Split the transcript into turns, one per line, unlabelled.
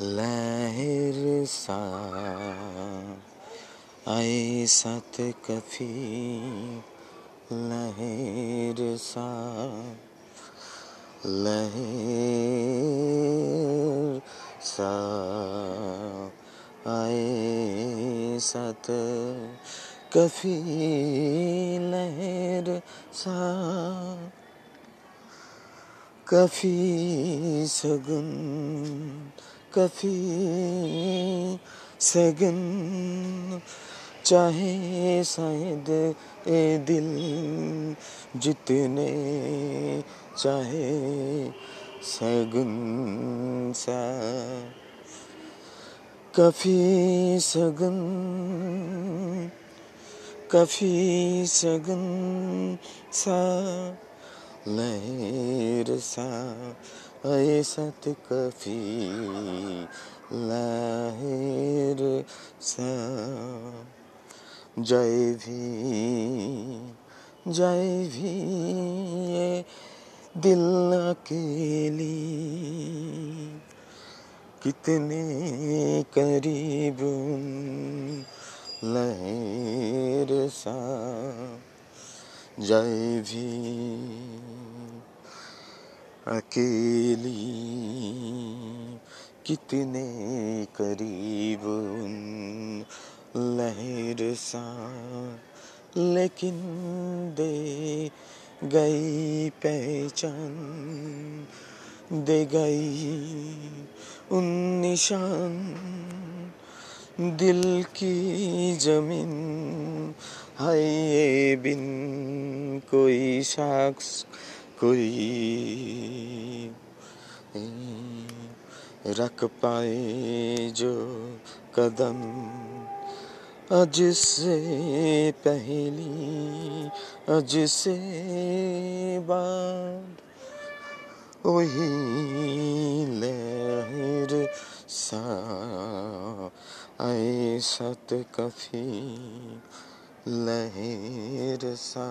लहर सा आए साथ कफी लहर सा। लहर सा आए साथ कफी लहर सा। कफी सगन कफी सगन चाहे शायद ए दिल जितने चाहे सगन सा। कफी सगन कफी सगन सा, लहर सा। ऐसत कफी लहर सा। जय भी जय भी ये दिल अकेली। कितने करीब लहर सा। जय भी अकेली कितने करीब उन लहर सा, लेकिन दे गई पहचान, दे गई उन निशान। दिल की ज़मीन है ये बिन कोई शख्स कोई रख पाए जो कदम अज से पहली अज से बाद। वही लहर सा आए सत कफी, लहर सा।